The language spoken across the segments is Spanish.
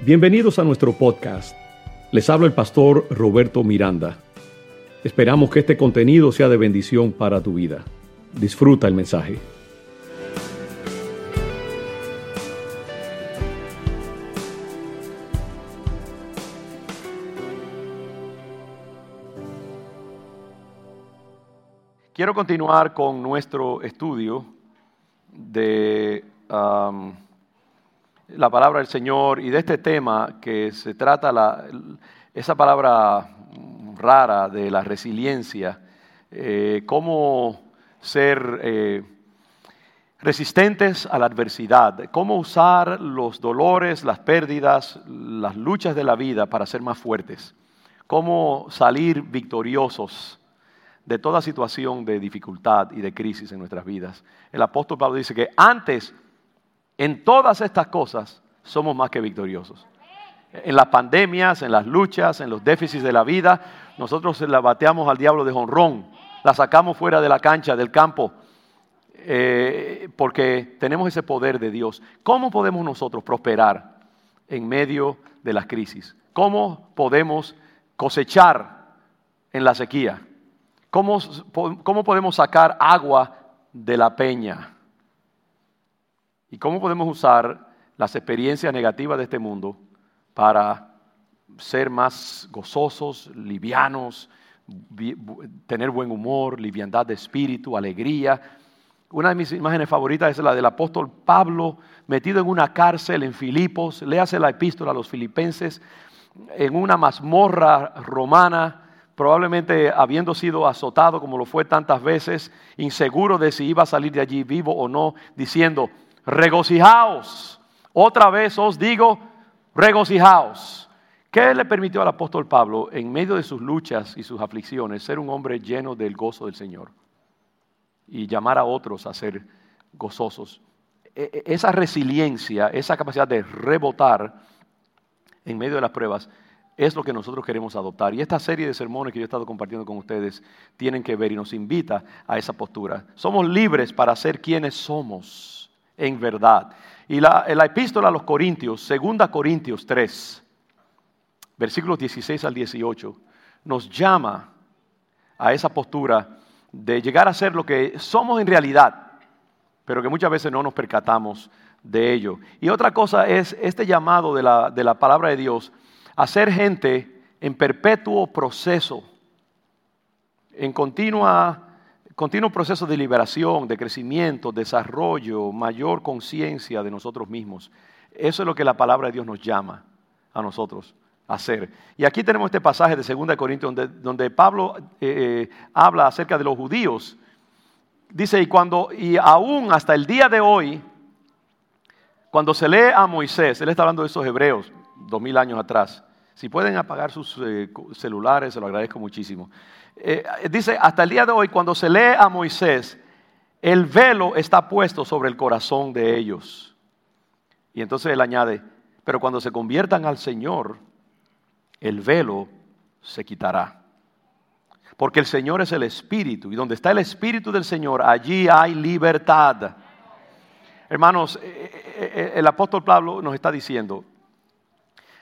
Bienvenidos a nuestro podcast. Les habla el pastor Roberto Miranda. Esperamos que este contenido sea de bendición para tu vida. Disfruta el mensaje. Quiero continuar con nuestro estudio de um, la palabra del Señor y de este tema que se trata la, esa palabra rara de la resiliencia, eh, cómo ser eh, resistentes a la adversidad, cómo usar los dolores, las pérdidas, las luchas de la vida para ser más fuertes, cómo salir victoriosos de toda situación de dificultad y de crisis en nuestras vidas. El apóstol Pablo dice que antes en todas estas cosas somos más que victoriosos. En las pandemias, en las luchas, en los déficits de la vida, nosotros la bateamos al diablo de jonrón, la sacamos fuera de la cancha, del campo, eh, porque tenemos ese poder de Dios. ¿Cómo podemos nosotros prosperar en medio de las crisis? ¿Cómo podemos cosechar en la sequía? ¿Cómo, cómo podemos sacar agua de la peña? ¿Y cómo podemos usar las experiencias negativas de este mundo para ser más gozosos, livianos, tener buen humor, liviandad de espíritu, alegría? Una de mis imágenes favoritas es la del apóstol Pablo metido en una cárcel en Filipos. Léase la epístola a los filipenses en una mazmorra romana probablemente habiendo sido azotado como lo fue tantas veces, inseguro de si iba a salir de allí vivo o no, diciendo, regocijaos. Otra vez os digo, regocijaos. ¿Qué le permitió al apóstol Pablo, en medio de sus luchas y sus aflicciones, ser un hombre lleno del gozo del Señor? Y llamar a otros a ser gozosos. E, e, esa resiliencia, esa capacidad de rebotar en medio de las pruebas, es lo que nosotros queremos adoptar. Y esta serie de sermones que yo he estado compartiendo con ustedes tienen que ver y nos invita a esa postura. Somos libres para ser quienes somos en verdad. Y la, la epístola a los Corintios, segunda Corintios 3, versículos 16 al 18, nos llama a esa postura de llegar a ser lo que somos en realidad, pero que muchas veces no nos percatamos de ello. Y otra cosa es este llamado de la, de la palabra de Dios a ser gente en perpetuo proceso, en continua continuo proceso de liberación, de crecimiento, desarrollo, mayor conciencia de nosotros mismos. Eso es lo que la palabra de Dios nos llama a nosotros a hacer. Y aquí tenemos este pasaje de 2 Corintios donde, donde Pablo eh, eh, habla acerca de los judíos. Dice, y, cuando, y aún hasta el día de hoy, cuando se lee a Moisés, él está hablando de esos hebreos, dos mil años atrás. Si pueden apagar sus eh, celulares, se lo agradezco muchísimo. Eh, dice, hasta el día de hoy, cuando se lee a Moisés, el velo está puesto sobre el corazón de ellos. Y entonces él añade, pero cuando se conviertan al Señor, el velo se quitará. Porque el Señor es el Espíritu, y donde está el Espíritu del Señor, allí hay libertad. Hermanos, eh, eh, el apóstol Pablo nos está diciendo,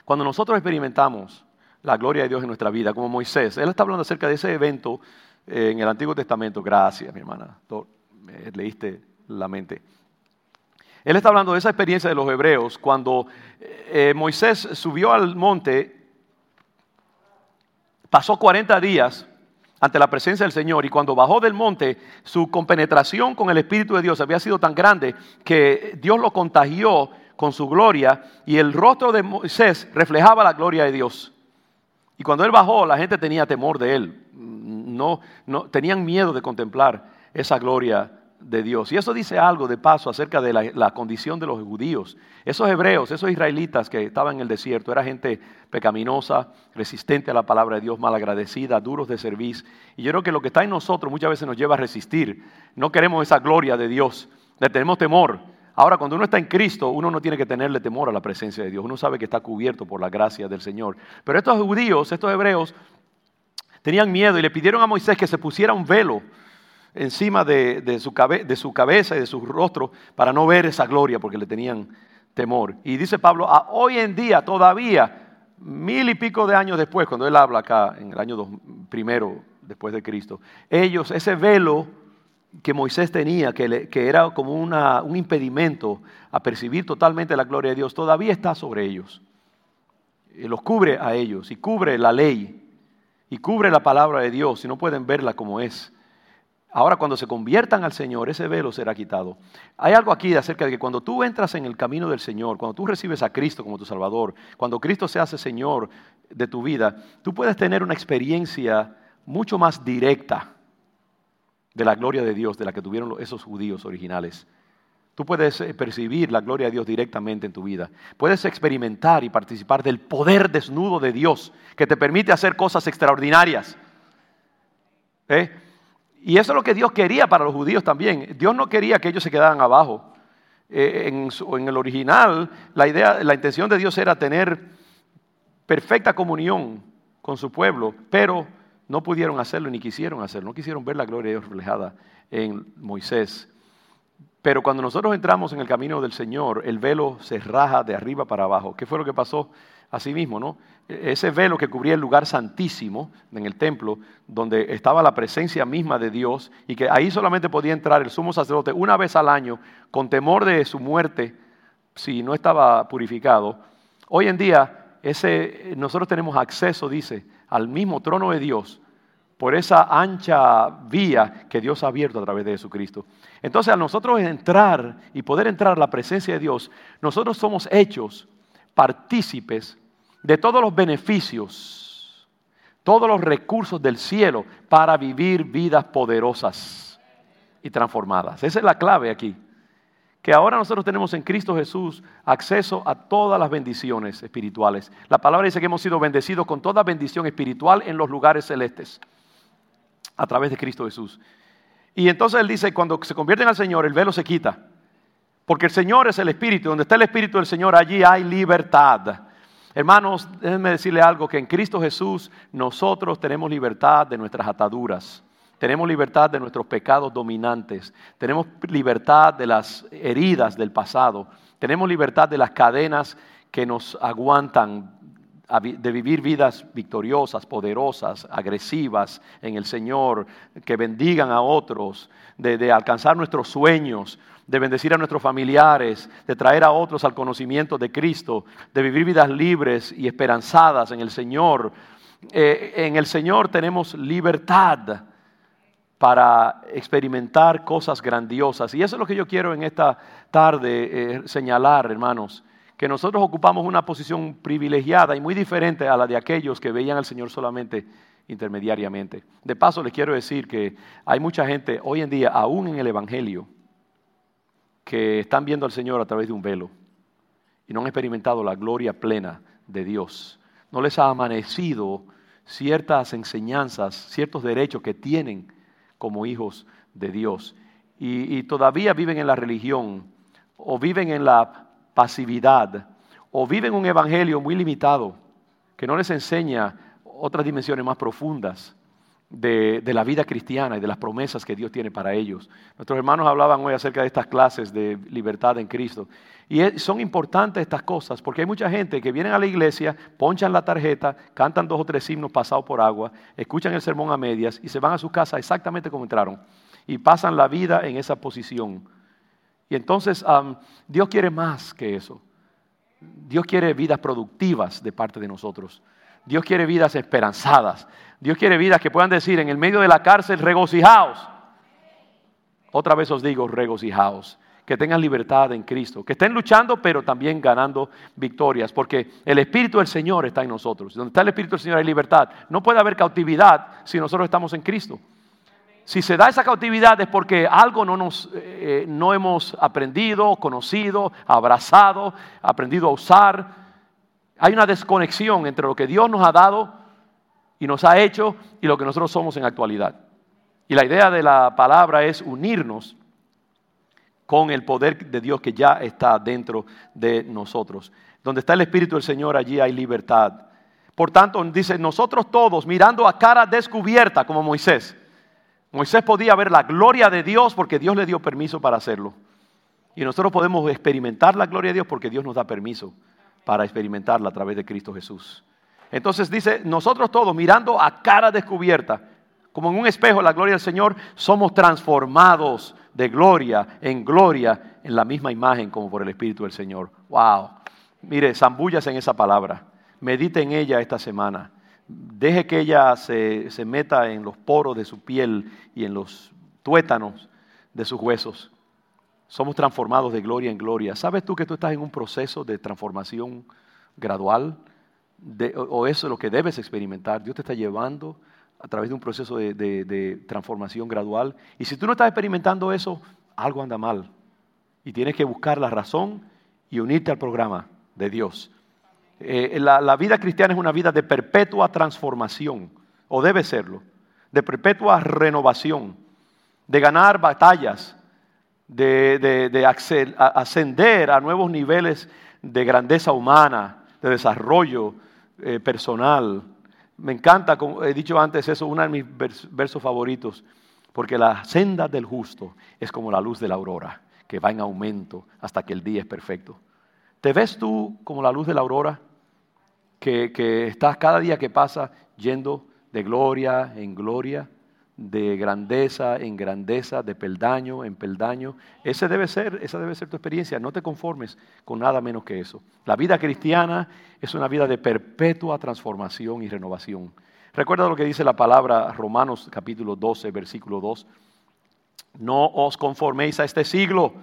cuando nosotros experimentamos la gloria de Dios en nuestra vida, como Moisés. Él está hablando acerca de ese evento eh, en el Antiguo Testamento. Gracias, mi hermana. Leíste la mente. Él está hablando de esa experiencia de los hebreos cuando eh, Moisés subió al monte, pasó 40 días ante la presencia del Señor y cuando bajó del monte, su compenetración con el Espíritu de Dios había sido tan grande que Dios lo contagió con su gloria y el rostro de Moisés reflejaba la gloria de Dios. Y cuando él bajó, la gente tenía temor de él. No, no, tenían miedo de contemplar esa gloria de Dios. Y eso dice algo de paso acerca de la, condición de los judíos. Esos hebreos, esos israelitas que estaban en el desierto, era gente pecaminosa, resistente a la palabra de Dios, malagradecida, duros de servicio. Y yo creo que lo que está en nosotros muchas veces nos lleva a resistir. No queremos esa gloria de Dios, le tenemos temor. Ahora, cuando uno está en Cristo, uno no tiene que tenerle temor a la presencia de Dios. Uno sabe que está cubierto por la gracia del Señor. Pero estos judíos, estos hebreos, tenían miedo y le pidieron a Moisés que se pusiera un velo encima de, su, cabeza y de su rostro para no ver esa gloria porque le tenían temor. Y dice Pablo, a hoy en día todavía, mil y pico de años después, cuando él habla acá, en el año dos, primero después de Cristo, ellos, ese velo que Moisés tenía, que, era como un impedimento a percibir totalmente la gloria de Dios, todavía está sobre ellos. Y los cubre a ellos y cubre la ley y cubre la palabra de Dios y no pueden verla como es. Ahora cuando se conviertan al Señor, ese velo será quitado. Hay algo aquí acerca de que cuando tú entras en el camino del Señor, cuando tú recibes a Cristo como tu Salvador, cuando Cristo se hace Señor de tu vida, tú puedes tener una experiencia mucho más directa de la gloria de Dios de la que tuvieron esos judíos originales. Tú puedes eh, percibir la gloria de Dios directamente en tu vida. Puedes experimentar y participar del poder desnudo de Dios que te permite hacer cosas extraordinarias. ¿Eh? Y eso es lo que Dios quería para los judíos también. Dios no quería que ellos se quedaran abajo. Eh, en, en, el original, la, idea, la intención de Dios era tener perfecta comunión con su pueblo, pero no pudieron hacerlo ni quisieron hacerlo, no quisieron ver la gloria de Dios reflejada en Moisés. Pero cuando nosotros entramos en el camino del Señor, el velo se raja de arriba para abajo. ¿Qué fue lo que pasó? Así mismo, ¿no? Ese velo que cubría el lugar santísimo en el templo, donde estaba la presencia misma de Dios y que ahí solamente podía entrar el sumo sacerdote una vez al año con temor de su muerte si no estaba purificado. Hoy en día ese, nosotros tenemos acceso, dice, al mismo trono de Dios por esa ancha vía que Dios ha abierto a través de Jesucristo. Entonces, al nosotros entrar y poder entrar a la presencia de Dios, nosotros somos hechos partícipes de todos los beneficios, todos los recursos del cielo para vivir vidas poderosas y transformadas. Esa es la clave aquí que ahora nosotros tenemos en Cristo Jesús acceso a todas las bendiciones espirituales. La palabra dice que hemos sido bendecidos con toda bendición espiritual en los lugares celestes a través de Cristo Jesús. Y entonces él dice, cuando se convierten al Señor, el velo se quita. Porque el Señor es el Espíritu. Donde está el Espíritu del Señor, allí hay libertad. Hermanos, déjenme decirle algo, que en Cristo Jesús nosotros tenemos libertad de nuestras ataduras. Tenemos libertad de nuestros pecados dominantes. Tenemos libertad de las heridas del pasado. Tenemos libertad de las cadenas que nos aguantan de vivir vidas victoriosas, poderosas, agresivas en el Señor, que bendigan a otros, de, alcanzar nuestros sueños, de bendecir a nuestros familiares, de traer a otros al conocimiento de Cristo, de vivir vidas libres y esperanzadas en el Señor. Eh, en el Señor tenemos libertad para experimentar cosas grandiosas. Y eso es lo que yo quiero en esta tarde eh, señalar, hermanos, que nosotros ocupamos una posición privilegiada y muy diferente a la de aquellos que veían al Señor solamente intermediariamente. De paso, les quiero decir que hay mucha gente hoy en día, aún en el Evangelio, que están viendo al Señor a través de un velo y no han experimentado la gloria plena de Dios. No les ha amanecido ciertas enseñanzas, ciertos derechos que tienen como hijos de Dios. Y, todavía viven en la religión o viven en la pasividad o viven un evangelio muy limitado que no les enseña otras dimensiones más profundas de, la vida cristiana y de las promesas que Dios tiene para ellos. Nuestros hermanos hablaban hoy acerca de estas clases de libertad en Cristo. Y son importantes estas cosas porque hay mucha gente que viene a la iglesia, ponchan la tarjeta, cantan dos o tres himnos pasados por agua, escuchan el sermón a medias y se van a su casa exactamente como entraron. Y pasan la vida en esa posición. Y entonces Dios quiere más que eso. Dios quiere vidas productivas de parte de nosotros. Dios quiere vidas esperanzadas. Dios quiere vidas que puedan decir en el medio de la cárcel, regocijaos. Otra vez os digo, regocijaos que tengan libertad en Cristo, que estén luchando pero también ganando victorias, porque el Espíritu del Señor está en nosotros. Donde está el Espíritu del Señor hay libertad. No puede haber cautividad si nosotros estamos en Cristo. Si se da esa cautividad es porque algo no, nos, eh, no hemos aprendido, conocido, abrazado, aprendido a usar. Hay una desconexión entre lo que Dios nos ha dado y nos ha hecho y lo que nosotros somos en actualidad. Y la idea de la palabra es unirnos con el poder de Dios que ya está dentro de nosotros. Donde está el Espíritu del Señor, allí hay libertad. Por tanto, dice, nosotros todos mirando a cara descubierta como Moisés. Moisés podía ver la gloria de Dios porque Dios le dio permiso para hacerlo. Y nosotros podemos experimentar la gloria de Dios porque Dios nos da permiso para experimentarla a través de Cristo Jesús. Entonces dice, nosotros todos mirando a cara descubierta, como en un espejo la gloria del Señor, somos transformados de gloria en gloria en la misma imagen como por el Espíritu del Señor. ¡Wow! Mire, zambullas en esa palabra. Medite en ella esta semana. Deje que ella se, se meta en los poros de su piel y en los tuétanos de sus huesos. Somos transformados de gloria en gloria. ¿Sabes tú que tú estás en un proceso de transformación gradual? o eso es lo que debes experimentar. Dios te está llevando a través de un proceso de, transformación gradual. Y si tú no estás experimentando eso, algo anda mal. Y tienes que buscar la razón y unirte al programa de Dios. Eh, la, la, vida cristiana es una vida de perpetua transformación, o debe serlo, de perpetua renovación, de ganar batallas, de, ascender a nuevos niveles de grandeza humana, de desarrollo eh, personal. Me encanta, como he dicho antes, eso uno de mis versos favoritos, porque la senda del justo es como la luz de la aurora, que va en aumento hasta que el día es perfecto. ¿Te ves tú como la luz de la aurora? Que, que estás cada día que pasa yendo de gloria en gloria de grandeza en grandeza, de peldaño en peldaño. Ese debe ser, esa debe ser tu experiencia. No te conformes con nada menos que eso. La vida cristiana es una vida de perpetua transformación y renovación. Recuerda lo que dice la palabra Romanos capítulo 12, versículo 2. No os conforméis a este siglo,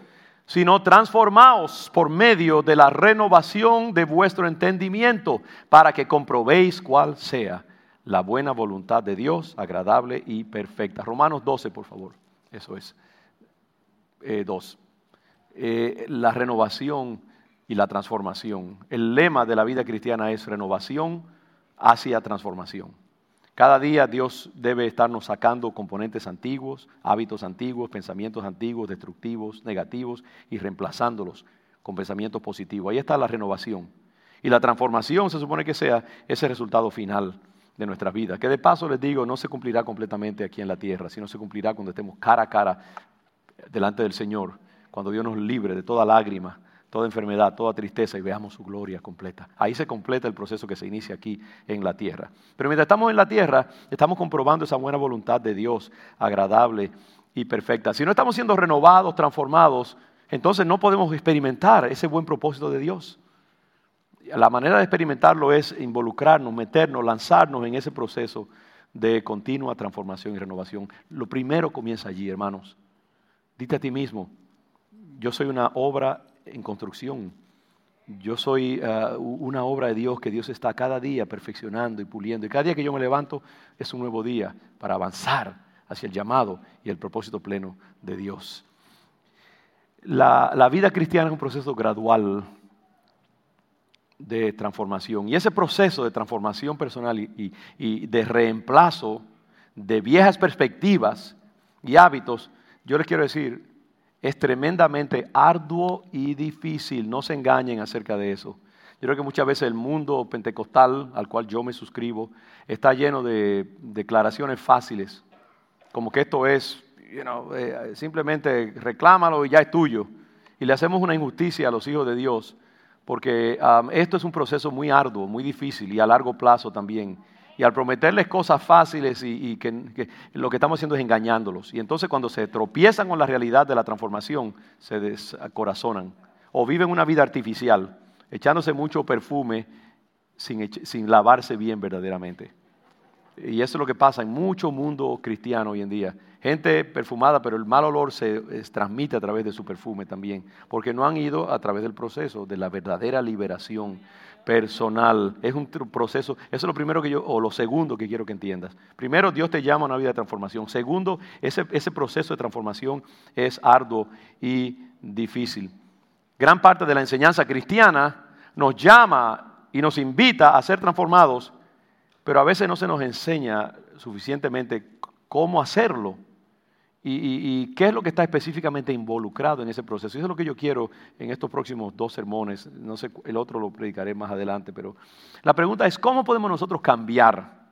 sino transformaos por medio de la renovación de vuestro entendimiento, para que comprobéis cuál sea la buena voluntad de Dios, agradable y perfecta. Romanos 12, por favor. Eso es. Eh, dos. Eh, la renovación y la transformación. El lema de la vida cristiana es renovación hacia transformación. Cada día Dios debe estarnos sacando componentes antiguos, hábitos antiguos, pensamientos antiguos, destructivos, negativos y reemplazándolos con pensamientos positivos. Ahí está la renovación. Y la transformación se supone que sea ese resultado final de nuestras vidas. Que de paso les digo, no se cumplirá completamente aquí en la tierra, sino se cumplirá cuando estemos cara a cara delante del Señor, cuando Dios nos libre de toda lágrima, toda enfermedad, toda tristeza y veamos su gloria completa. Ahí se completa el proceso que se inicia aquí en la tierra. Pero mientras estamos en la tierra, estamos comprobando esa buena voluntad de Dios, agradable y perfecta. Si no estamos siendo renovados, transformados, entonces no podemos experimentar ese buen propósito de Dios la manera de experimentarlo es involucrarnos, meternos, lanzarnos en ese proceso de continua transformación y renovación. Lo primero comienza allí, hermanos. Dite a ti mismo, yo soy una obra en construcción. Yo soy uh, una obra de Dios que Dios está cada día perfeccionando y puliendo. Y cada día que yo me levanto es un nuevo día para avanzar hacia el llamado y el propósito pleno de Dios. La vida cristiana es un proceso gradual de transformación. Y ese proceso de transformación personal y, de reemplazo de viejas perspectivas y hábitos, yo les quiero decir, es tremendamente arduo y difícil. No se engañen acerca de eso. Yo creo que muchas veces el mundo pentecostal al cual yo me suscribo está lleno de declaraciones fáciles, como que esto es, eh, simplemente reclámalo y ya es tuyo. Y le hacemos una injusticia a los hijos de Dios porque esto es un proceso muy arduo, muy difícil y a largo plazo también. Y al prometerles cosas fáciles y, que, lo que estamos haciendo es engañándolos. Y entonces cuando se tropiezan con la realidad de la transformación, se descorazonan o viven una vida artificial, echándose mucho perfume sin lavarse bien verdaderamente. Y eso es lo que pasa en mucho mundo cristiano hoy en día. Gente perfumada, pero el mal olor se transmite a través de su perfume también, porque no han ido a través del proceso de la verdadera liberación personal. Es un proceso, eso es lo primero que yo, o lo segundo que quiero que entiendas. Primero, Dios te llama a una vida de transformación. Segundo, ese, ese proceso de transformación es arduo y difícil. Gran parte de la enseñanza cristiana nos llama y nos invita a ser transformados pero a veces no se nos enseña suficientemente cómo hacerlo y, qué es lo que está específicamente involucrado en ese proceso. Eso es lo que yo quiero en estos próximos dos sermones. No sé, el otro lo predicaré más adelante, pero la pregunta es, ¿cómo podemos nosotros cambiar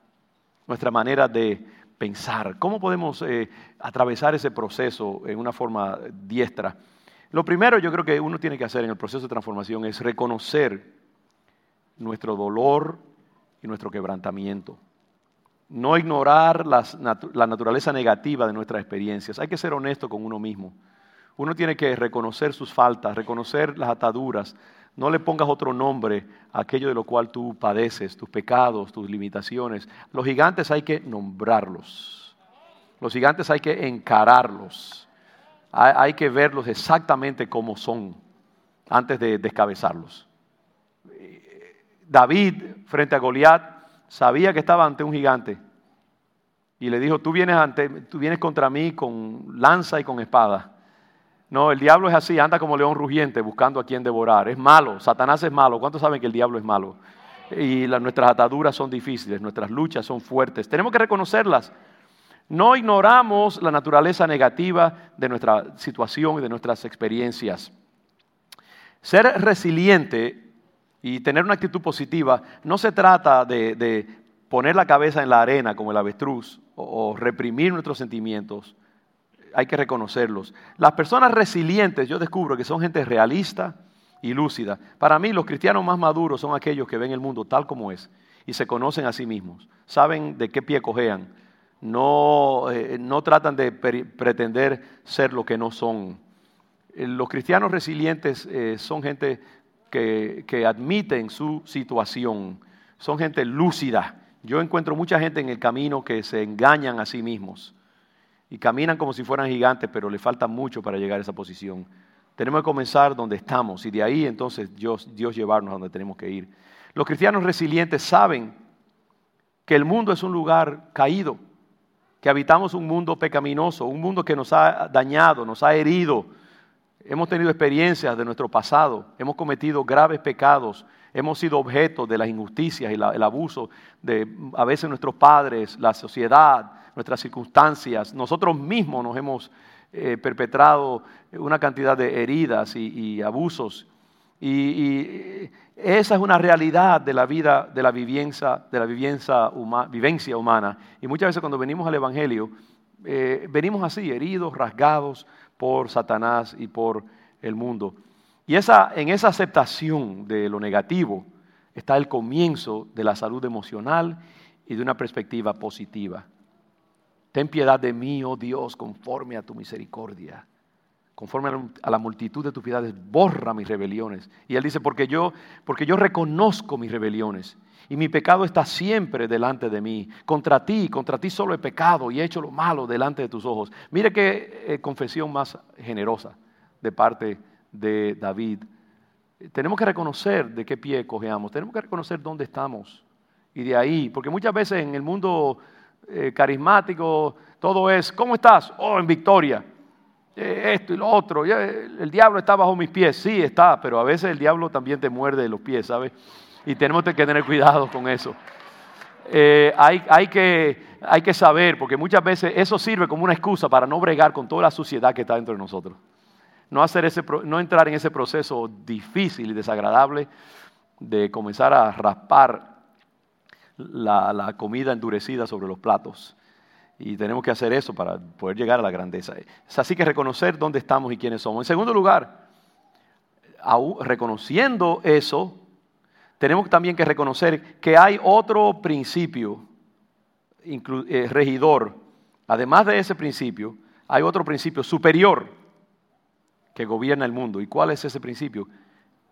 nuestra manera de pensar? ¿Cómo podemos eh, atravesar ese proceso en una forma diestra? Lo primero yo creo que uno tiene que hacer en el proceso de transformación es reconocer nuestro dolor y nuestro quebrantamiento. No ignorar la naturaleza negativa de nuestras experiencias. Hay que ser honesto con uno mismo. Uno tiene que reconocer sus faltas, reconocer las ataduras. No le pongas otro nombre a aquello de lo cual tú padeces, tus pecados, tus limitaciones. Los gigantes hay que nombrarlos. Los gigantes hay que encararlos. Hay que verlos exactamente como son antes de descabezarlos. David, frente a Goliat, sabía que estaba ante un gigante. Y le dijo, tú vienes, ante, tú vienes contra mí con lanza y con espada. No, el diablo es así, anda como león rugiente buscando a quien devorar. Es malo, Satanás es malo. ¿Cuántos saben que el diablo es malo? Y nuestras ataduras son difíciles, nuestras luchas son fuertes. Tenemos que reconocerlas. No ignoramos la naturaleza negativa de nuestra situación y de nuestras experiencias. Ser resiliente y tener una actitud positiva no se trata de, poner la cabeza en la arena como el avestruz o reprimir nuestros sentimientos hay que reconocerlos. Las personas resilientes, yo descubro que son gente realista y lúcida. Para mí, los cristianos más maduros son aquellos que ven el mundo tal como es y se conocen a sí mismos, saben de qué pie cojean, no, eh, no tratan de pretender ser lo que no son. Eh, los cristianos resilientes eh, son gente que, admiten su situación, son gente lúcida. Yo encuentro mucha gente en el camino que se engañan a sí mismos y caminan como si fueran gigantes, pero le falta mucho para llegar a esa posición. Tenemos que comenzar donde estamos y de ahí entonces Dios, Dios llevarnos a donde tenemos que ir. Los cristianos resilientes saben que el mundo es un lugar caído, que habitamos un mundo pecaminoso, un mundo que nos ha dañado, nos ha herido. Hemos tenido experiencias de nuestro pasado, hemos cometido graves pecados, hemos sido objeto de las injusticias y el abuso de a veces nuestros padres, la sociedad, nuestras circunstancias. Nosotros mismos nos hemos eh, perpetrado una cantidad de heridas y, abusos. Y, esa es una realidad de la vida, de la vivencia, de la vivencia humana. Y muchas veces cuando venimos al Evangelio, eh, venimos así, heridos, rasgados por Satanás y por el mundo. Y esa, en esa aceptación de lo negativo está el comienzo de la salud emocional y de una perspectiva positiva. Ten piedad de mí, oh Dios, conforme a tu misericordia. Conforme a la multitud de tus piedades, borra mis rebeliones. Y él dice, porque yo, porque yo reconozco mis rebeliones y mi pecado está siempre delante de mí. Contra ti, contra ti solo he pecado y he hecho lo malo delante de tus ojos. Mire qué eh, confesión más generosa de parte de David. Tenemos que reconocer de qué pie cojeamos, tenemos que reconocer dónde estamos. Y de ahí, porque muchas veces en el mundo eh, carismático, todo es, ¿cómo estás? Oh, en victoria. Eh, esto y lo otro. el diablo está bajo mis pies. Sí, está, pero a veces el diablo también te muerde los pies, ¿sabes? Y tenemos que tener cuidado con eso. Eh, hay, hay, que, hay que saber, porque muchas veces eso sirve como una excusa para no bregar con toda la suciedad que está dentro de nosotros. No, hacer ese, no entrar en ese proceso difícil y desagradable de comenzar a raspar la, comida endurecida sobre los platos. Y tenemos que hacer eso para poder llegar a la grandeza. Es así que reconocer dónde estamos y quiénes somos. En segundo lugar, reconociendo eso, tenemos también que reconocer que hay otro principio eh, regidor. Además de ese principio, hay otro principio superior que gobierna el mundo. ¿Y cuál es ese principio?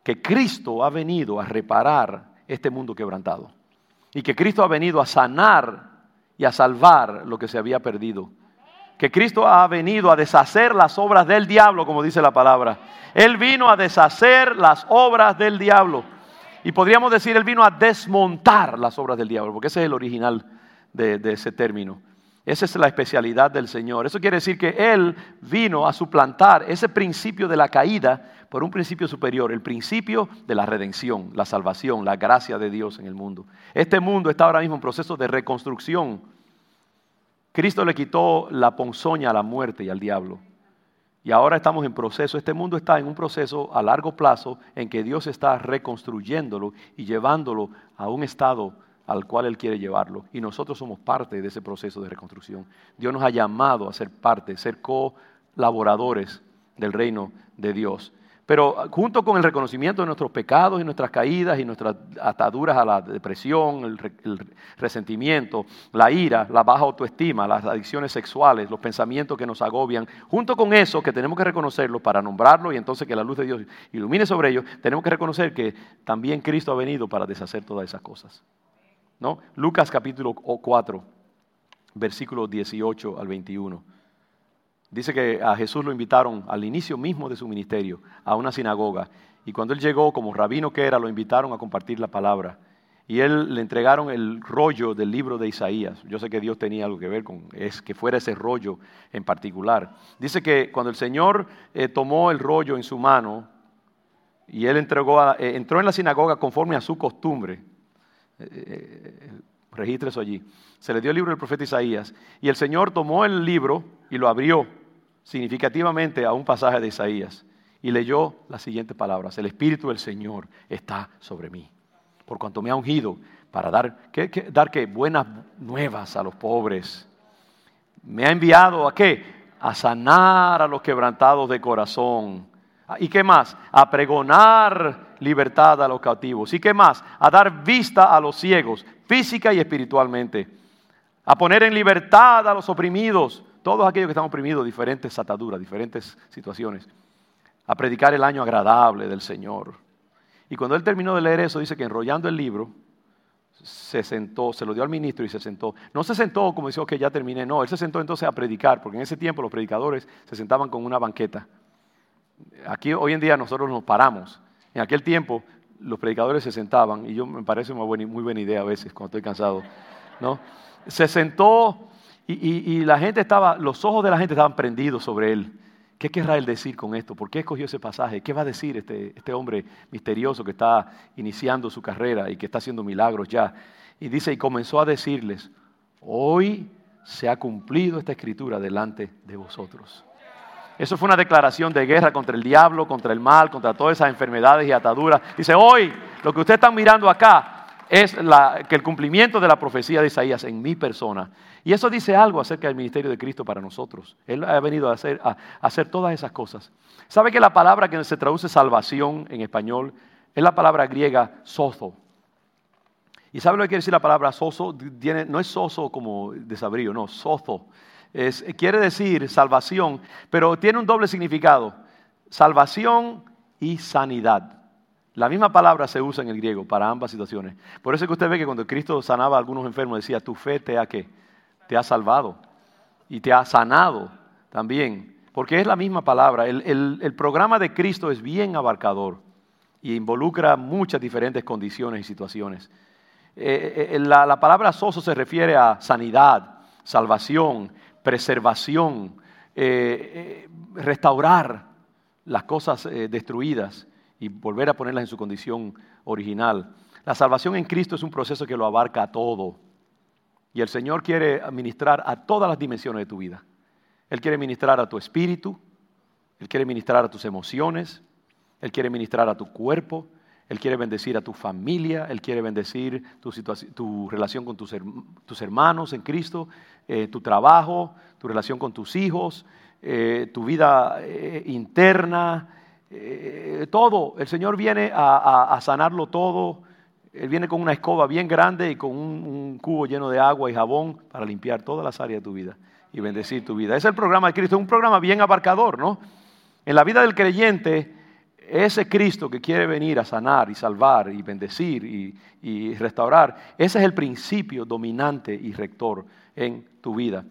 Que Cristo ha venido a reparar este mundo quebrantado y que Cristo ha venido a sanar y a salvar lo que se había perdido. Que Cristo ha venido a deshacer las obras del diablo, como dice la palabra. Él vino a deshacer las obras del diablo. Y podríamos decir, Él vino a desmontar las obras del diablo, porque ese es el original de, de ese término. Esa es la especialidad del Señor. Eso quiere decir que Él vino a suplantar ese principio de la caída por un principio superior, el principio de la redención, la salvación, la gracia de Dios en el mundo. Este mundo está ahora mismo en proceso de reconstrucción. Cristo le quitó la ponzoña a la muerte y al diablo. Y ahora estamos en proceso, este mundo está en un proceso a largo plazo en que Dios está reconstruyéndolo y llevándolo a un estado al cual Él quiere llevarlo. Y nosotros somos parte de ese proceso de reconstrucción. Dios nos ha llamado a ser parte, ser colaboradores del reino de Dios. Pero junto con el reconocimiento de nuestros pecados y nuestras caídas y nuestras ataduras a la depresión, el, resentimiento, la ira, la baja autoestima, las adicciones sexuales, los pensamientos que nos agobian, junto con eso que tenemos que reconocerlo para nombrarlo y entonces que la luz de Dios ilumine sobre ellos, tenemos que reconocer que también Cristo ha venido para deshacer todas esas cosas. ¿No? Lucas capítulo 4, versículos 18 al 21. Dice que a Jesús lo invitaron al inicio mismo de su ministerio a una sinagoga. Y cuando él llegó, como rabino que era, lo invitaron a compartir la palabra. Y él le entregaron el rollo del libro de Isaías. Yo sé que Dios tenía algo que ver con es que fuera ese rollo en particular. Dice que cuando el Señor eh, tomó el rollo en su mano y él entregó eh, entró en la sinagoga conforme a su costumbre, eh, registre eso allí. Se le dio el libro del profeta Isaías y el Señor tomó el libro y lo abrió significativamente a un pasaje de Isaías y leyó las siguientes palabras. El Espíritu del Señor está sobre mí, por cuanto me ha ungido para dar, dar que buenas nuevas a los pobres. Me ha enviado a qué? A sanar a los quebrantados de corazón. ¿Y qué más? A pregonar libertad a los cautivos. ¿Y qué más? A dar vista a los ciegos, física y espiritualmente. A poner en libertad a los oprimidos todos aquellos que están oprimidos, diferentes ataduras, diferentes situaciones, a predicar el año agradable del Señor. Y cuando él terminó de leer eso, dice que enrollando el libro, se sentó, se lo dio al ministro y se sentó. No se sentó como dice, que ya terminé, no, él se sentó entonces a predicar, porque en ese tiempo los predicadores se sentaban con una banqueta. Aquí hoy en día nosotros nos paramos. En aquel tiempo los predicadores se sentaban, y yo me parece una muy buena idea a veces cuando estoy cansado. ¿no? Se sentó y, la gente estaba, los ojos de la gente estaban prendidos sobre él. ¿Qué querrá él decir con esto? ¿Por qué escogió ese pasaje? ¿Qué va a decir este, este hombre misterioso que está iniciando su carrera y que está haciendo milagros ya? Y dice, y comenzó a decirles, hoy se ha cumplido esta escritura delante de vosotros. Eso fue una declaración de guerra contra el diablo, contra el mal, contra todas esas enfermedades y ataduras. Dice, hoy lo que ustedes están mirando acá es que el cumplimiento de la profecía de Isaías en mi persona. Y eso dice algo acerca del ministerio de Cristo para nosotros. Él ha venido a hacer, todas esas cosas. ¿Sabe que la palabra que se traduce salvación en español es la palabra griega sozo? ¿Y sabe lo que quiere decir la palabra sozo? no es sozo como desabrío, no, sozo. Es, quiere decir salvación, pero tiene un doble significado. Salvación y sanidad. La misma palabra se usa en el griego para ambas situaciones. Por eso es que usted ve que cuando Cristo sanaba a algunos enfermos decía, tu fe te ha, te ha salvado y te ha sanado también. Porque es la misma palabra. El, programa de Cristo es bien abarcador y involucra muchas diferentes condiciones y situaciones. Eh, eh, la, la, palabra soso se refiere a sanidad, salvación, preservación, eh, restaurar las cosas destruidas y volver a ponerlas en su condición original. La salvación en Cristo es un proceso que lo abarca a todo. Y el Señor quiere ministrar a todas las dimensiones de tu vida. Él quiere ministrar a tu espíritu, Él quiere ministrar a tus emociones, Él quiere ministrar a tu cuerpo, Él quiere bendecir a tu familia, Él quiere bendecir tu, relación con tus, hermanos en Cristo, eh, tu trabajo, tu relación con tus hijos, eh, tu vida eh, interna, todo. El Señor viene a, sanarlo todo. Él viene con una escoba bien grande y con un, cubo lleno de agua y jabón para limpiar todas las áreas de tu vida y bendecir tu vida. es el programa de Cristo, es un programa bien abarcador, ¿no? En la vida del creyente, ese Cristo que quiere venir a sanar y salvar y bendecir y, restaurar, ese es el principio dominante y rector en tu vida.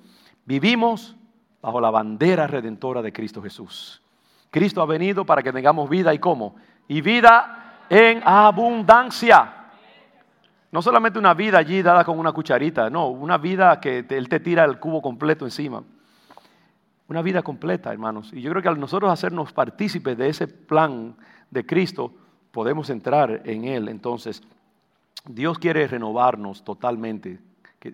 Vivimos bajo la bandera redentora de Cristo Jesús. Cristo ha venido para que tengamos vida y cómo. Y vida en abundancia. No solamente una vida allí dada con una cucharita, no, una vida que Él te tira el cubo completo encima. Una vida completa, hermanos. Y yo creo que al nosotros hacernos partícipes de ese plan de Cristo, podemos entrar en Él. Entonces, Dios quiere renovarnos totalmente.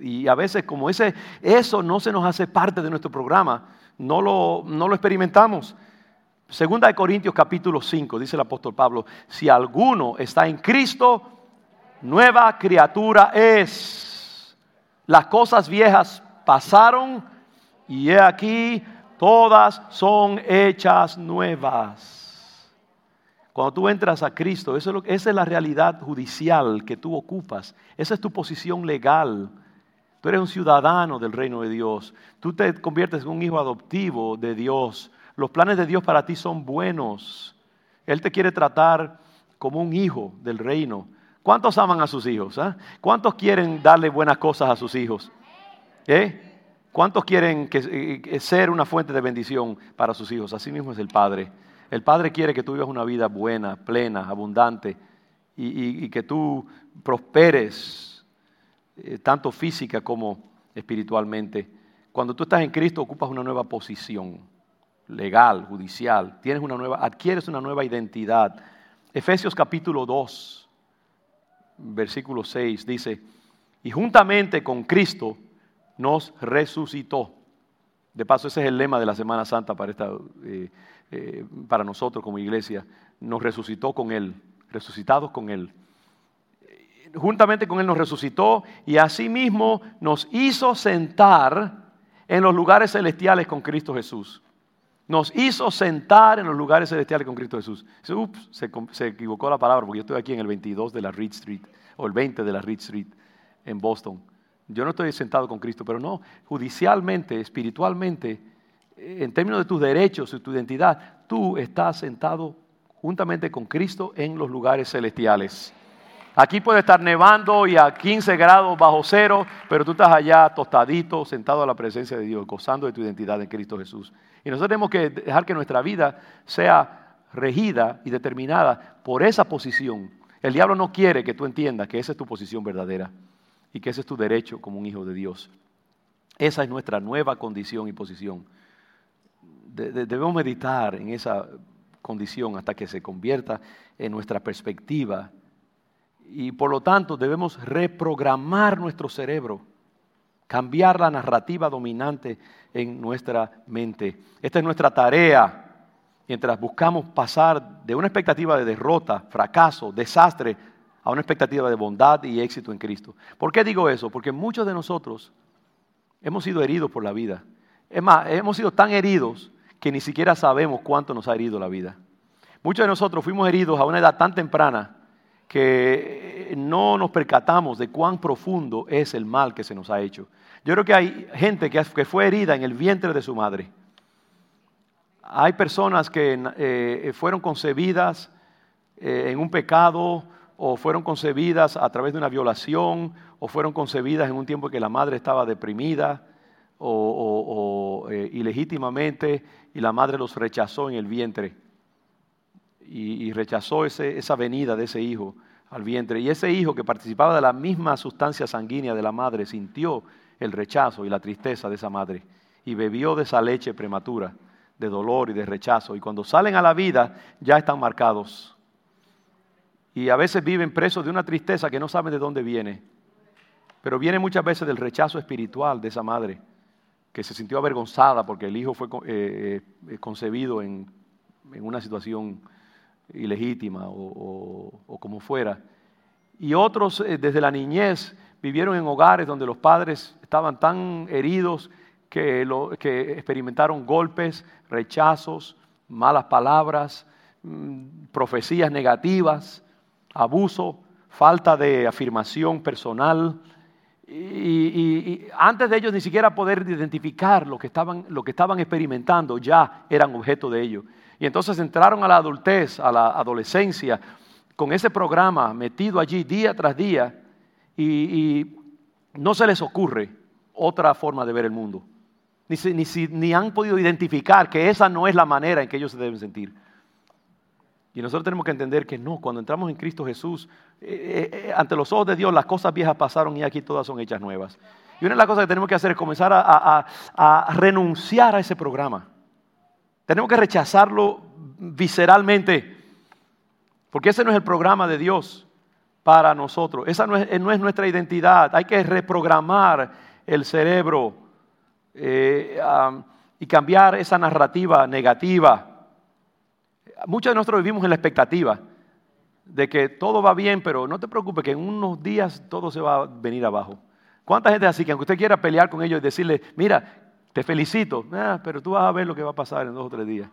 Y a veces como ese, eso no se nos hace parte de nuestro programa, no lo, no lo experimentamos. Segunda de Corintios capítulo 5, dice el apóstol Pablo, si alguno está en Cristo, nueva criatura es. Las cosas viejas pasaron y he aquí, Todas son hechas nuevas. Cuando tú entras a Cristo, esa es la realidad judicial que tú ocupas. Esa es tu posición legal. Tú eres un ciudadano del reino de Dios. Tú te conviertes en un hijo adoptivo de Dios. Los planes de Dios para ti son buenos. Él te quiere tratar como un hijo del reino. ¿Cuántos aman a sus hijos? Ah? ¿Cuántos quieren darle buenas cosas a sus hijos? ¿Eh? ¿Cuántos quieren que, ser una fuente de bendición para sus hijos? Así mismo es el Padre. El Padre quiere que tú vivas una vida buena, plena, abundante y que tú prosperes eh, tanto física como espiritualmente. Cuando tú estás en Cristo ocupas una nueva posición legal, judicial, tienes una nueva, adquieres una nueva identidad. Efesios capítulo 2, versículo 6 dice, y juntamente con Cristo nos resucitó. De paso, ese es el lema de la Semana Santa para, esta, eh, eh, para nosotros como iglesia. Nos resucitó con Él, resucitados con Él juntamente con Él nos resucitó y asimismo nos hizo sentar en los lugares celestiales con Cristo Jesús. Nos hizo sentar en los lugares celestiales con Cristo Jesús. Ups, se, equivocó la palabra porque yo estoy aquí en el 22 de la Reed Street o el 20 de la Reed Street en Boston. Yo no estoy sentado con Cristo, pero no, judicialmente, espiritualmente, en términos de tus derechos y tu identidad, tú estás sentado juntamente con Cristo en los lugares celestiales. Aquí puede estar nevando y a 15 grados bajo cero, pero tú estás allá tostadito, sentado a la presencia de Dios, gozando de tu identidad en Cristo Jesús. Y nosotros tenemos que dejar que nuestra vida sea regida y determinada por esa posición. El diablo no quiere que tú entiendas que esa es tu posición verdadera y que ese es tu derecho como un hijo de Dios. Esa es nuestra nueva condición y posición. debemos meditar en esa condición hasta que se convierta en nuestra perspectiva y por lo tanto debemos reprogramar nuestro cerebro, cambiar la narrativa dominante en nuestra mente. Esta es nuestra tarea mientras buscamos pasar de una expectativa de derrota, fracaso, desastre, a una expectativa de bondad y éxito en Cristo. ¿Por qué digo eso? Porque muchos de nosotros hemos sido heridos por la vida. Es más, hemos sido tan heridos que ni siquiera sabemos cuánto nos ha herido la vida. Muchos de nosotros fuimos heridos a una edad tan temprana que no nos percatamos de cuán profundo es el mal que se nos ha hecho. Yo creo que hay gente que fue herida en el vientre de su madre. Hay personas que eh, fueron concebidas eh, en un pecado o fueron concebidas a través de una violación o fueron concebidas en un tiempo que la madre estaba deprimida o, eh, ilegítimamente y la madre los rechazó en el vientre y, rechazó esa venida de ese hijo al vientre. Y ese hijo que participaba de la misma sustancia sanguínea de la madre sintió el rechazo y la tristeza de esa madre y bebió de esa leche prematura de dolor y de rechazo. Y cuando salen a la vida ya están marcados. Y a veces viven presos de una tristeza que no saben de dónde viene. Pero viene muchas veces del rechazo espiritual de esa madre, que se sintió avergonzada porque el hijo fue eh, eh, concebido en, en una situación ilegítima o, como fuera. Y otros eh, desde la niñez vivieron en hogares donde los padres estaban tan heridos que, que experimentaron golpes, rechazos, malas palabras, mm, profecías negativas, abuso, falta de afirmación personal. Y, antes de ellos ni siquiera poder identificar lo que, estaban, lo que estaban experimentando, ya eran objeto de ello. Y entonces entraron a la adultez, a la adolescencia, con ese programa metido allí día tras día y, no se les ocurre otra forma de ver el mundo. Ni, ni, ni, han podido identificar que esa no es la manera en que ellos se deben sentir. Y nosotros tenemos que entender que no, cuando entramos en Cristo Jesús, eh, eh, eh, ante los ojos de Dios las cosas viejas pasaron y aquí todas son hechas nuevas. Y una de las cosas que tenemos que hacer es comenzar a renunciar a ese programa. Tenemos que rechazarlo visceralmente, porque ese no es el programa de Dios para nosotros. Esa no es, nuestra identidad. Hay que reprogramar el cerebro y cambiar esa narrativa negativa. Muchos de nosotros vivimos en la expectativa de que todo va bien, pero no te preocupes, que en unos días todo se va a venir abajo. ¿Cuánta gente así que aunque usted quiera pelear con ellos y decirle, mira, te felicito, ah, pero tú vas a ver lo que va a pasar en dos o tres días.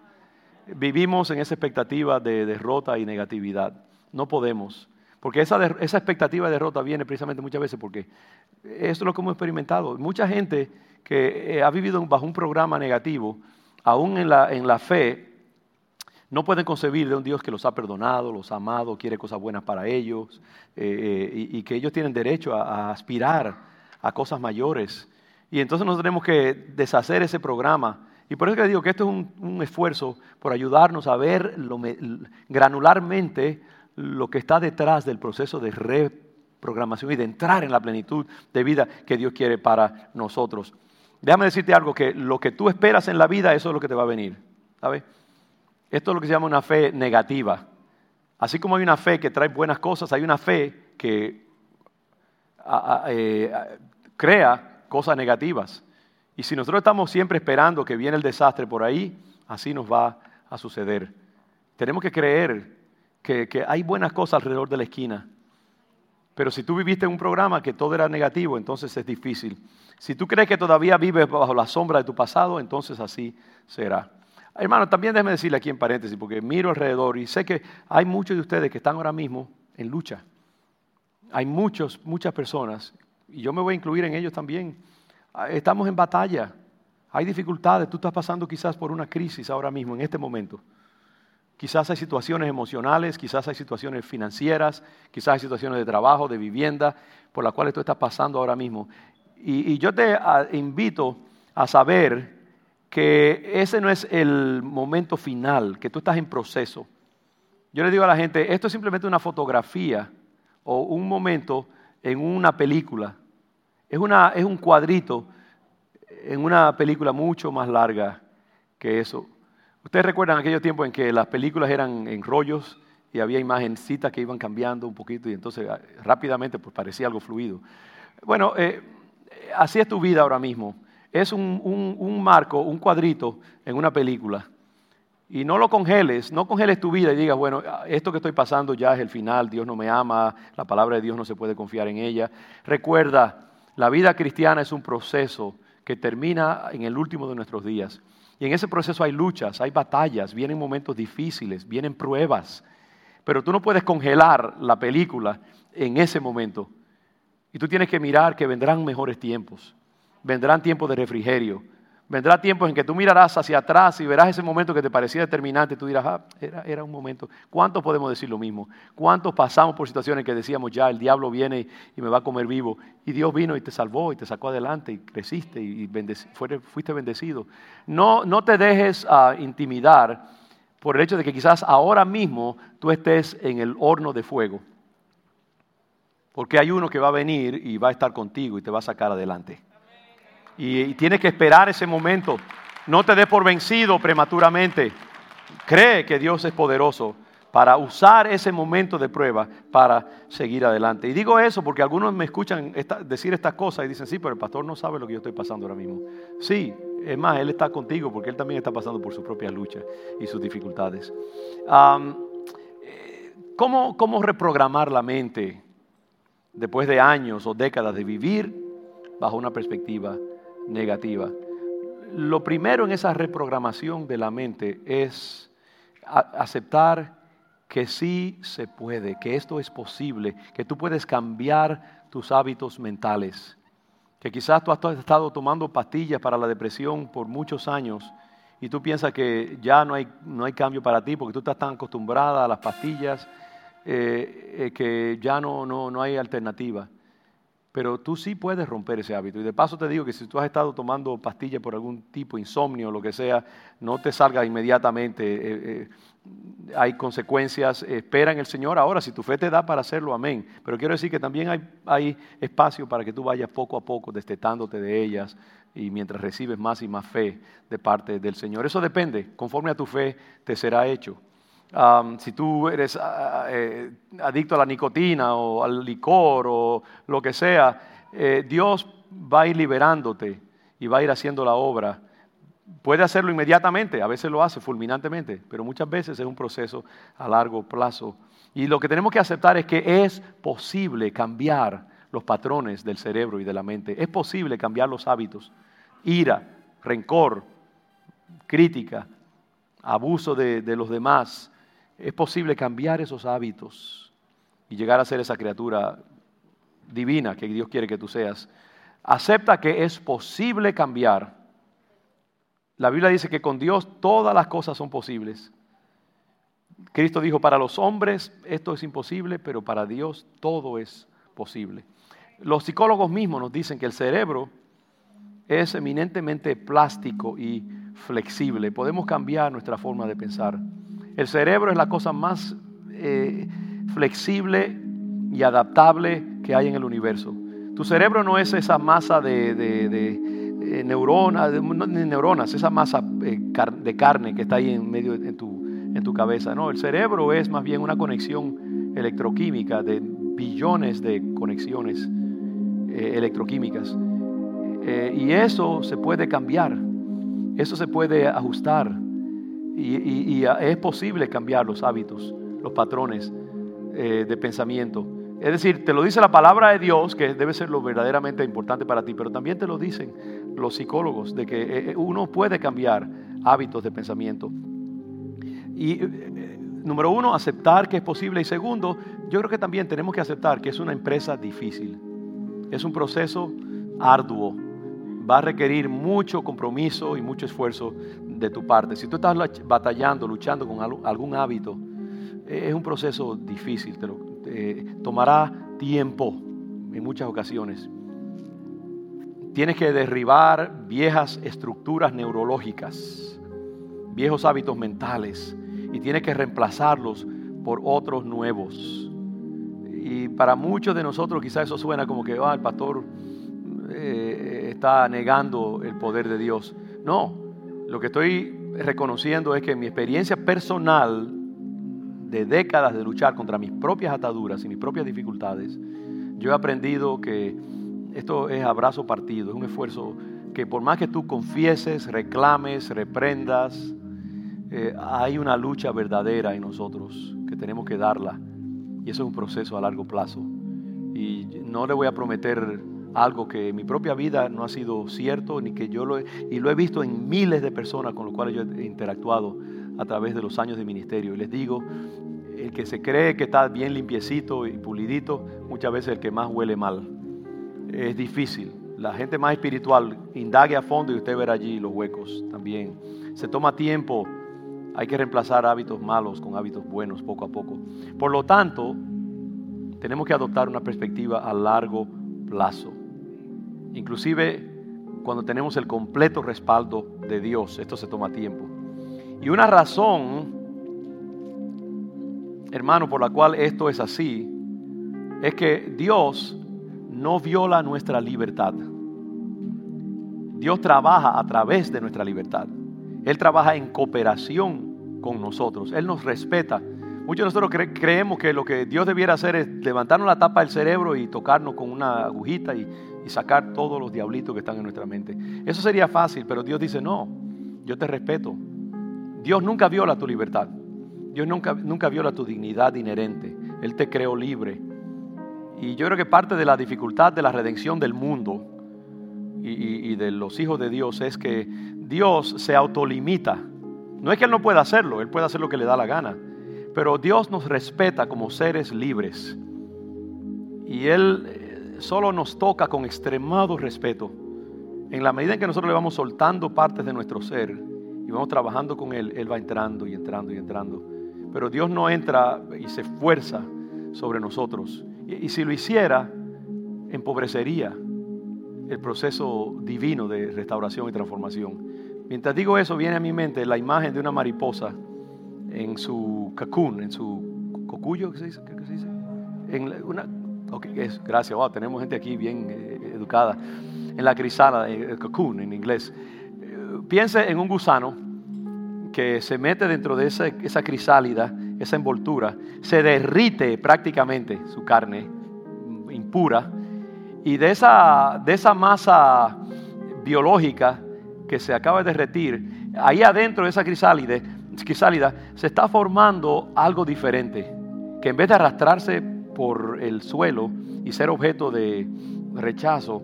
Vivimos en esa expectativa de derrota y negatividad. No podemos. Porque esa, esa expectativa de derrota viene precisamente muchas veces porque eso es lo que hemos experimentado. Mucha gente que eh, ha vivido bajo un programa negativo, aún en la, en la fe, no pueden concebir de un Dios que los ha perdonado, los ha amado, quiere cosas buenas para ellos eh, eh, y, que ellos tienen derecho a, aspirar a cosas mayores. Y entonces nosotros tenemos que deshacer ese programa. Y por eso que digo que esto es un, esfuerzo por ayudarnos a ver granularmente lo que está detrás del proceso de reprogramación y de entrar en la plenitud de vida que Dios quiere para nosotros. Déjame decirte algo, que lo que tú esperas en la vida, eso es lo que te va a venir. ¿Sabes? Esto es lo que se llama una fe negativa. Así como hay una fe que trae buenas cosas, hay una fe que eh, crea cosas negativas. Y si nosotros estamos siempre esperando que viene el desastre por ahí, así nos va a suceder. Tenemos que creer que, que, hay buenas cosas alrededor de la esquina. Pero si tú viviste en un programa que todo era negativo, entonces es difícil. Si tú crees que todavía vives bajo la sombra de tu pasado, entonces así será. Hermano, también déjeme decirle aquí en paréntesis, porque miro alrededor y sé que hay muchos de ustedes que están ahora mismo en lucha. Hay muchos, muchas personas, y yo me voy a incluir en ellos también. Ah, estamos en batalla, hay dificultades, tú estás pasando quizás por una crisis ahora mismo, en este momento. Quizás hay situaciones emocionales, quizás hay situaciones financieras, quizás hay situaciones de trabajo, de vivienda, por las cuales tú estás pasando ahora mismo. Y, yo te ah, invito a saber que ese no es el momento final, que tú estás en proceso. Yo le digo a la gente, esto es simplemente una fotografía o un momento en una película. Es, una, es un cuadrito en una película mucho más larga que eso. Ustedes recuerdan aquellos tiempos en que las películas eran en rollos y había imagencitas que iban cambiando un poquito y entonces ah, rápidamente pues parecía algo fluido. Bueno, eh, así es tu vida ahora mismo es un, marco, un cuadrito en una película. Y no lo congeles, no congeles tu vida y digas, bueno, esto que estoy pasando ya es el final, Dios no me ama, la palabra de Dios no se puede confiar en ella. Recuerda, la vida cristiana es un proceso que termina en el último de nuestros días. Y en ese proceso hay luchas, hay batallas, vienen momentos difíciles, vienen pruebas. Pero tú no puedes congelar la película en ese momento. Y tú tienes que mirar que vendrán mejores tiempos vendrán tiempos de refrigerio. Vendrá tiempos en que tú mirarás hacia atrás y verás ese momento que te parecía determinante tú dirás, ah, era, un momento. ¿Cuántos podemos decir lo mismo? ¿Cuántos pasamos por situaciones que decíamos, ya, el diablo viene y me va a comer vivo? Y Dios vino y te salvó y te sacó adelante y creciste y fuiste bendecido. No, no te dejes uh, intimidar por el hecho de que quizás ahora mismo tú estés en el horno de fuego. Porque hay uno que va a venir y va a estar contigo y te va a sacar adelante. Y, tienes que esperar ese momento. No te des por vencido prematuramente. Cree que Dios es poderoso para usar ese momento de prueba para seguir adelante. Y digo eso porque algunos me escuchan decir estas cosas y dicen, sí, pero el pastor no sabe lo que yo estoy pasando ahora mismo. Sí, es más, Él está contigo porque Él también está pasando por sus propias luchas y sus dificultades. Eh, ¿cómo, ¿Cómo reprogramar la mente después de años o décadas de vivir bajo una perspectiva negativa. Lo primero en esa reprogramación de la mente es aceptar que sí se puede, que esto es posible, que tú puedes cambiar tus hábitos mentales, que quizás tú has estado tomando pastillas para la depresión por muchos años y tú piensas que ya no hay, no hay cambio para ti porque tú estás tan acostumbrada a las pastillas eh, eh, que ya no, no, no hay alternativa. Pero tú sí puedes romper ese hábito. Y de paso te digo que si tú has estado tomando pastillas por algún tipo, insomnio o lo que sea, no te salga inmediatamente. Eh, eh, hay consecuencias. Espera en el Señor ahora. Si tu fe te da para hacerlo, amén. Pero quiero decir que también hay, hay espacio para que tú vayas poco a poco destetándote de ellas y mientras recibes más y más fe de parte del Señor. Eso depende. Conforme a tu fe te será hecho si tú eres ah, eh, adicto a la nicotina o al licor o lo que sea, eh, Dios va a ir liberándote y va a ir haciendo la obra. Puede hacerlo inmediatamente, a veces lo hace fulminantemente, pero muchas veces es un proceso a largo plazo. Y lo que tenemos que aceptar es que es posible cambiar los patrones del cerebro y de la mente. Es posible cambiar los hábitos. Ira, rencor, crítica, abuso de los demás, es posible cambiar esos hábitos y llegar a ser esa criatura divina que Dios quiere que tú seas. Acepta que es posible cambiar. La Biblia dice que con Dios todas las cosas son posibles. Cristo dijo, para los hombres esto es imposible, pero para Dios todo es posible. Los psicólogos mismos nos dicen que el cerebro es eminentemente plástico y flexible. Podemos cambiar nuestra forma de pensar. El cerebro es la cosa más eh, flexible y adaptable que hay en el universo. Tu cerebro no es esa masa de, eh, neuronas, neuronas, esa masa eh, de carne que está ahí en medio de tu, tu cabeza. No, el cerebro es más bien una conexión electroquímica de billones de conexiones electroquímicas. y eso se puede cambiar, eso se puede ajustar. Y, es posible cambiar los hábitos, los patrones eh, de pensamiento. Es decir, te lo dice la palabra de Dios, que debe ser lo verdaderamente importante para ti, pero también te lo dicen los psicólogos, de que eh, eh, uno puede cambiar hábitos de pensamiento. Y número uno, aceptar que es posible. Y segundo, yo creo que también tenemos que aceptar que es una empresa difícil. Es un proceso arduo. Va a requerir mucho compromiso y mucho esfuerzo de tu parte. Si tú estás batallando, luchando con algún hábito, eh, es un proceso difícil, te lo, tomará tiempo en muchas ocasiones. Tienes que derribar viejas estructuras neurológicas, viejos hábitos mentales, y tienes que reemplazarlos por otros nuevos. Y para muchos de nosotros quizás eso suena como que ah, el pastor eh, está negando el poder de Dios. No, lo que estoy reconociendo es que mi experiencia personal de décadas de luchar contra mis propias ataduras y mis propias dificultades, yo he aprendido que esto es abrazo partido, es un esfuerzo que por más que tú confieses, reclames, reprendas, eh, hay una lucha verdadera en nosotros que tenemos que darla. Y eso es un proceso a largo plazo. Y no le voy a prometer algo que en mi propia vida no ha sido cierto, ni que yo lo he, y lo he visto en miles de personas con las cuales yo he interactuado a través de los años de ministerio. Y les digo, el que se cree que está bien limpiecito y pulidito, muchas veces el que más huele mal. Es difícil. La gente más espiritual indague a fondo y usted verá allí los huecos también. Se toma tiempo, hay que reemplazar hábitos malos con hábitos buenos poco a poco. Por lo tanto, tenemos que adoptar una perspectiva a largo plazo. Inclusive cuando tenemos el completo respaldo de Dios, esto se toma tiempo. Y una razón, hermano, por la cual esto es así, es que Dios no viola nuestra libertad. Dios trabaja a través de nuestra libertad. Él trabaja en cooperación con nosotros. Él nos respeta. Muchos de nosotros creemos que lo que Dios debiera hacer es levantarnos la tapa del cerebro y tocarnos con una agujita y sacar todos los diablitos que están en nuestra mente. Eso sería fácil, pero Dios dice, no, yo te respeto. Dios nunca viola tu libertad. Dios nunca, nunca viola tu dignidad inherente. Él te creó libre. Y yo creo que parte de la dificultad de la redención del mundo y, y de los hijos de Dios es que Dios se autolimita. No es que Él no pueda hacerlo, Él puede hacer lo que le da la gana. Pero Dios nos respeta como seres libres. Y Él solo nos toca con extremado respeto. En la medida en que nosotros le vamos soltando partes de nuestro ser y vamos trabajando con Él, Él va entrando y entrando y entrando. Pero Dios no entra y se esfuerza sobre nosotros. Y, si lo hiciera, empobrecería el proceso divino de restauración y transformación. Mientras digo eso, viene a mi mente la imagen de una mariposa en su cocoon, en su cocuyo, ¿qué se dice? ¿Qué se dice? En una, gracias, tenemos gente aquí bien eh, educada. En la crisala, eh, el cocoon en inglés. Eh, piense en un gusano que se mete dentro de esa, crisálida, esa envoltura, se derrite prácticamente su carne impura y de esa, de esa masa biológica que se acaba de derretir, ahí adentro de esa crisálida, se está formando algo diferente, que en vez de arrastrarse por el suelo y ser objeto de rechazo,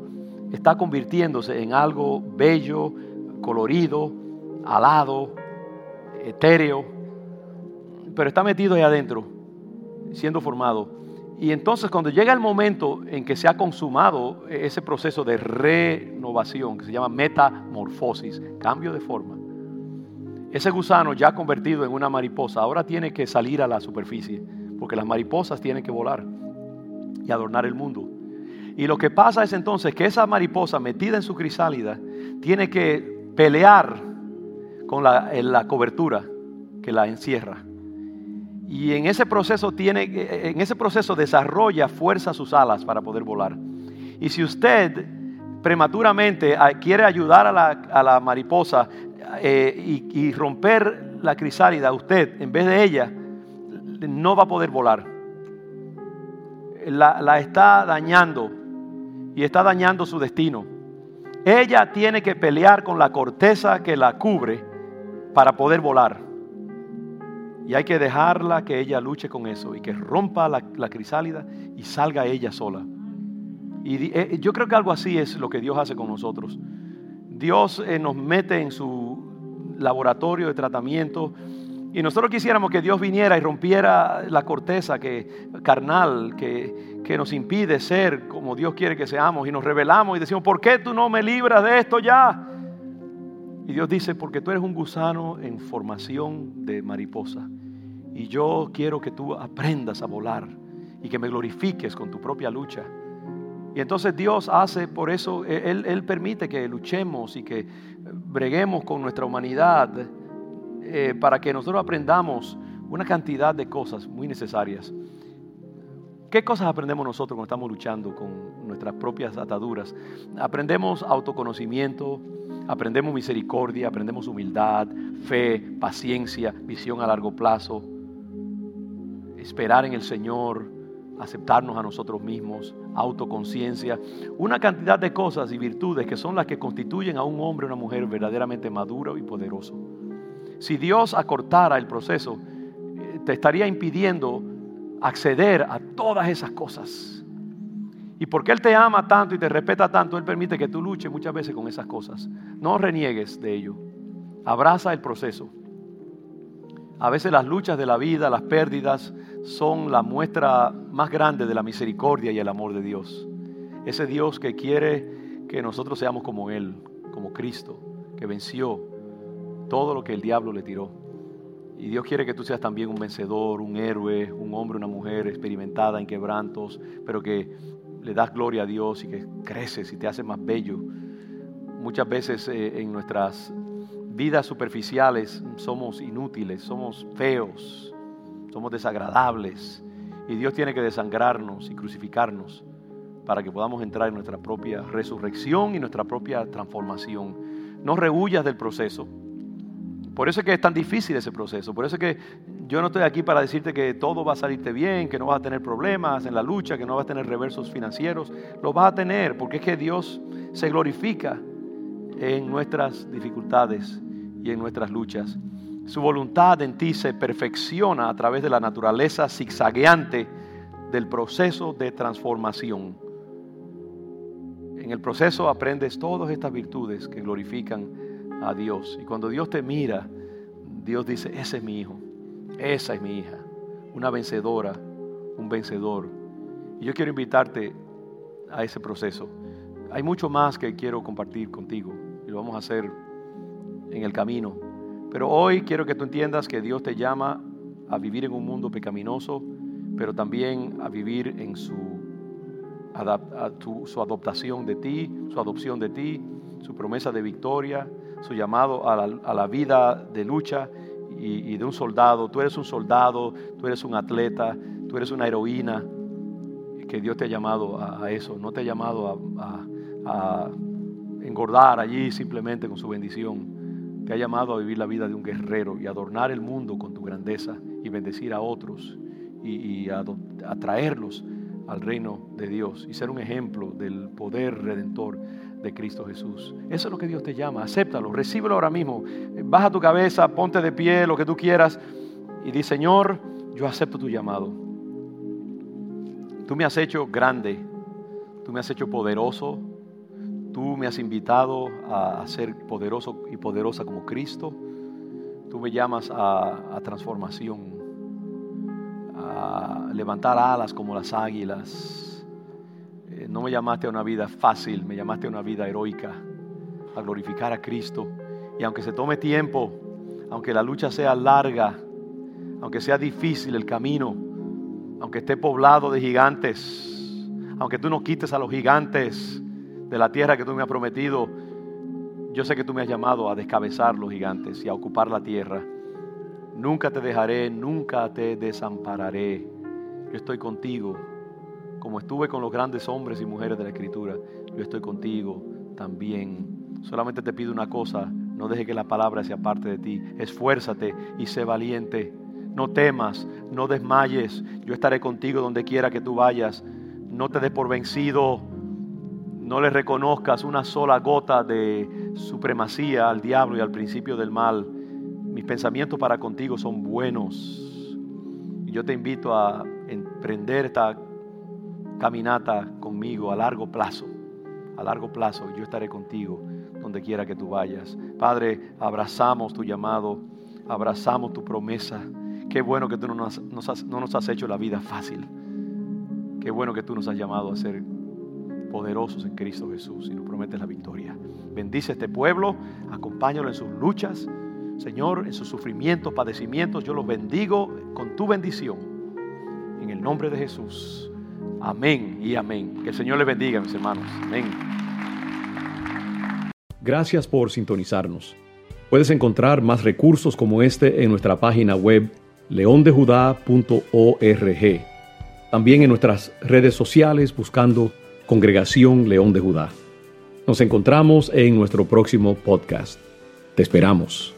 está convirtiéndose en algo bello, colorido, alado, etéreo, pero está metido ahí adentro, siendo formado. Y entonces cuando llega el momento en que se ha consumado ese proceso de renovación, que se llama metamorfosis, cambio de forma, ese gusano ya convertido en una mariposa ahora tiene que salir a la superficie, porque las mariposas tienen que volar y adornar el mundo. Y lo que pasa es entonces que esa mariposa metida en su crisálida tiene que pelear con la, la cobertura que la encierra. Y en ese proceso tiene, en ese proceso desarrolla fuerza sus alas para poder volar. Y si usted prematuramente quiere ayudar a la, mariposa eh, y, romper la crisálida, usted en vez de ella no va a poder volar. La, está dañando y está dañando su destino. Ella tiene que pelear con la corteza que la cubre para poder volar. Y hay que dejarla que ella luche con eso y que rompa la, crisálida y salga ella sola. Y eh, yo creo que algo así es lo que Dios hace con nosotros. Dios eh, nos mete en su laboratorio de tratamiento y nosotros quisiéramos que Dios viniera y rompiera la corteza que, carnal que, que nos impide ser como Dios quiere que seamos y nos revelamos y decimos, ¿por qué tú no me libras de esto ya? Y Dios dice, porque tú eres un gusano en formación de mariposa. Y yo quiero que tú aprendas a volar y que me glorifiques con tu propia lucha. Y entonces Dios hace por eso, e, Él, Él permite que luchemos y que breguemos con nuestra humanidad eh, para que nosotros aprendamos una cantidad de cosas muy necesarias. ¿Qué cosas aprendemos nosotros cuando estamos luchando con nuestras propias ataduras? Aprendemos autoconocimiento, aprendemos misericordia, aprendemos humildad, fe, paciencia, visión a largo plazo, esperar en el Señor, aceptarnos a nosotros mismos, autoconciencia, una cantidad de cosas y virtudes que son las que constituyen a un hombre o una mujer verdaderamente maduro y poderoso. Si Dios acortara el proceso, eh, te estaría impidiendo acceder a todas esas cosas. Y porque Él te ama tanto y te respeta tanto, Él permite que tú luches muchas veces con esas cosas. No reniegues de ello. Abraza el proceso. A veces las luchas de la vida, las pérdidas, son la muestra más grande de la misericordia y el amor de Dios. Ese Dios que quiere que nosotros seamos como Él, como Cristo, que venció todo lo que el diablo le tiró. Y Dios quiere que tú seas también un vencedor, un héroe, un hombre, una mujer experimentada en quebrantos, pero que le das gloria a Dios y que creces y te hace más bello. Muchas veces eh, en nuestras vidas superficiales somos inútiles, somos feos, somos desagradables. Y Dios tiene que desangrarnos y crucificarnos para que podamos entrar en nuestra propia resurrección y nuestra propia transformación. No rehuyas del proceso. Por eso es que es tan difícil ese proceso. Por eso es que yo no estoy aquí para decirte que todo va a salirte bien, que no vas a tener problemas en la lucha, que no vas a tener reversos financieros. Lo vas a tener porque es que Dios se glorifica en nuestras dificultades y en nuestras luchas. Su voluntad en ti se perfecciona a través de la naturaleza zigzagueante del proceso de transformación. En el proceso aprendes todas estas virtudes que glorifican a Dios. Y cuando Dios te mira, Dios dice, ese es mi hijo, esa es mi hija, una vencedora, un vencedor. Y yo quiero invitarte a ese proceso. Hay mucho más que quiero compartir contigo y lo vamos a hacer en el camino. Pero hoy quiero que tú entiendas que Dios te llama a vivir en un mundo pecaminoso, pero también a vivir en su, su adoptación de ti, su adopción de ti, su promesa de victoria, su llamado a la, vida de lucha y, de un soldado. Tú eres un soldado, tú eres un atleta, tú eres una heroína, que Dios te ha llamado a, eso, no te ha llamado a, engordar allí simplemente con su bendición. Te ha llamado a vivir la vida de un guerrero y adornar el mundo con tu grandeza y bendecir a otros y, y atraerlos al reino de Dios y ser un ejemplo del poder redentor de Cristo Jesús. Eso es lo que Dios te llama. Acéptalo, recíbelo ahora mismo. Baja tu cabeza, ponte de pie, lo que tú quieras. Y di, Señor, yo acepto tu llamado. Tú me has hecho grande. Tú me has hecho poderoso. Tú me has invitado a, ser poderoso y poderosa como Cristo. Tú me llamas a, transformación, a levantar alas como las águilas. Eh, no me llamaste a una vida fácil, me llamaste a una vida heroica, a glorificar a Cristo. Y aunque se tome tiempo, aunque la lucha sea larga, aunque sea difícil el camino, aunque esté poblado de gigantes, aunque tú no quites a los gigantes de la tierra que tú me has prometido, yo sé que tú me has llamado a descabezar los gigantes y a ocupar la tierra. Nunca te dejaré, nunca te desampararé. Yo estoy contigo. Como estuve con los grandes hombres y mujeres de la Escritura, yo estoy contigo también. Solamente te pido una cosa, no deje que la palabra sea parte de ti. Esfuérzate y sé valiente. No temas, no desmayes. Yo estaré contigo donde quiera que tú vayas. No te des por vencido no le reconozcas una sola gota de supremacía al diablo y al principio del mal. Mis pensamientos para contigo son buenos. Yo te invito a emprender esta caminata conmigo a largo plazo. A largo plazo yo estaré contigo donde quiera que tú vayas. Padre, abrazamos tu llamado, abrazamos tu promesa. Qué bueno que tú no nos, has, no nos has hecho la vida fácil. Qué bueno que tú nos has llamado a ser poderosos en Cristo Jesús y nos prometes la victoria. Bendice este pueblo, acompáñalo en sus luchas, Señor, en sus sufrimientos, padecimientos. Yo los bendigo con tu bendición. En el nombre de Jesús. Amén y amén. Que el Señor les bendiga, mis hermanos. Amén. Gracias por sintonizarnos. Puedes encontrar más recursos como este en nuestra página web leondejudá.org. También en nuestras redes sociales buscando Congregación León de Judá. Nos encontramos en nuestro próximo podcast. Te esperamos.